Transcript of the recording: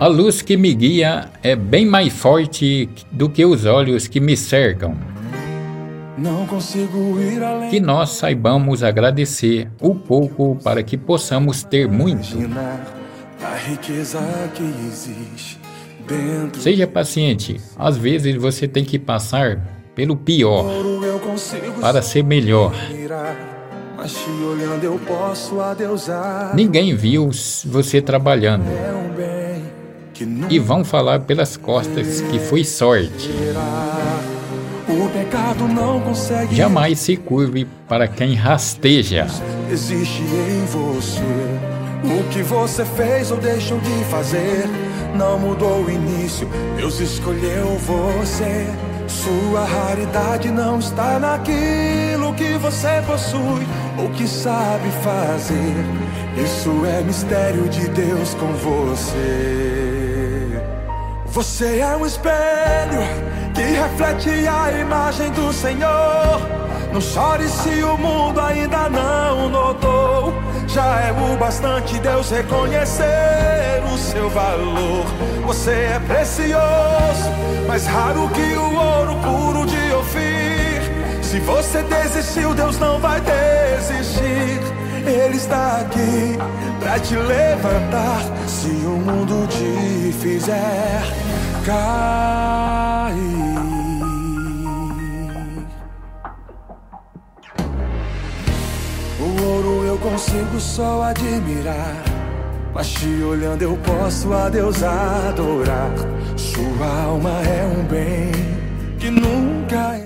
A luz que me guia é bem mais forte do que os olhos que me cercam. Não consigo ir além. Que nós saibamos agradecer o pouco para que possamos ter muito. Seja paciente. Às vezes você tem que passar pelo pior para ser melhor. Ninguém viu você trabalhando. E vão falar pelas costas que foi sorte. Jamais se curve para quem rasteja. Existe em você. O que você fez ou deixou de fazer não mudou o início. Deus escolheu você. Sua raridade não está naquilo que você possui ou que sabe fazer. Isso é mistério de Deus com você. Você é um espelho que reflete a imagem do Senhor. Não chore se o mundo ainda bastante Deus reconhecer o seu valor. Você é precioso, mais raro que o ouro puro de Ofir. Se você desistiu, Deus não vai desistir. Ele está aqui para te levantar. Se o mundo te fizer cair. O ouro eu consigo só admirar. Mas te olhando eu posso a Deus adorar. Sua alma é um bem que nunca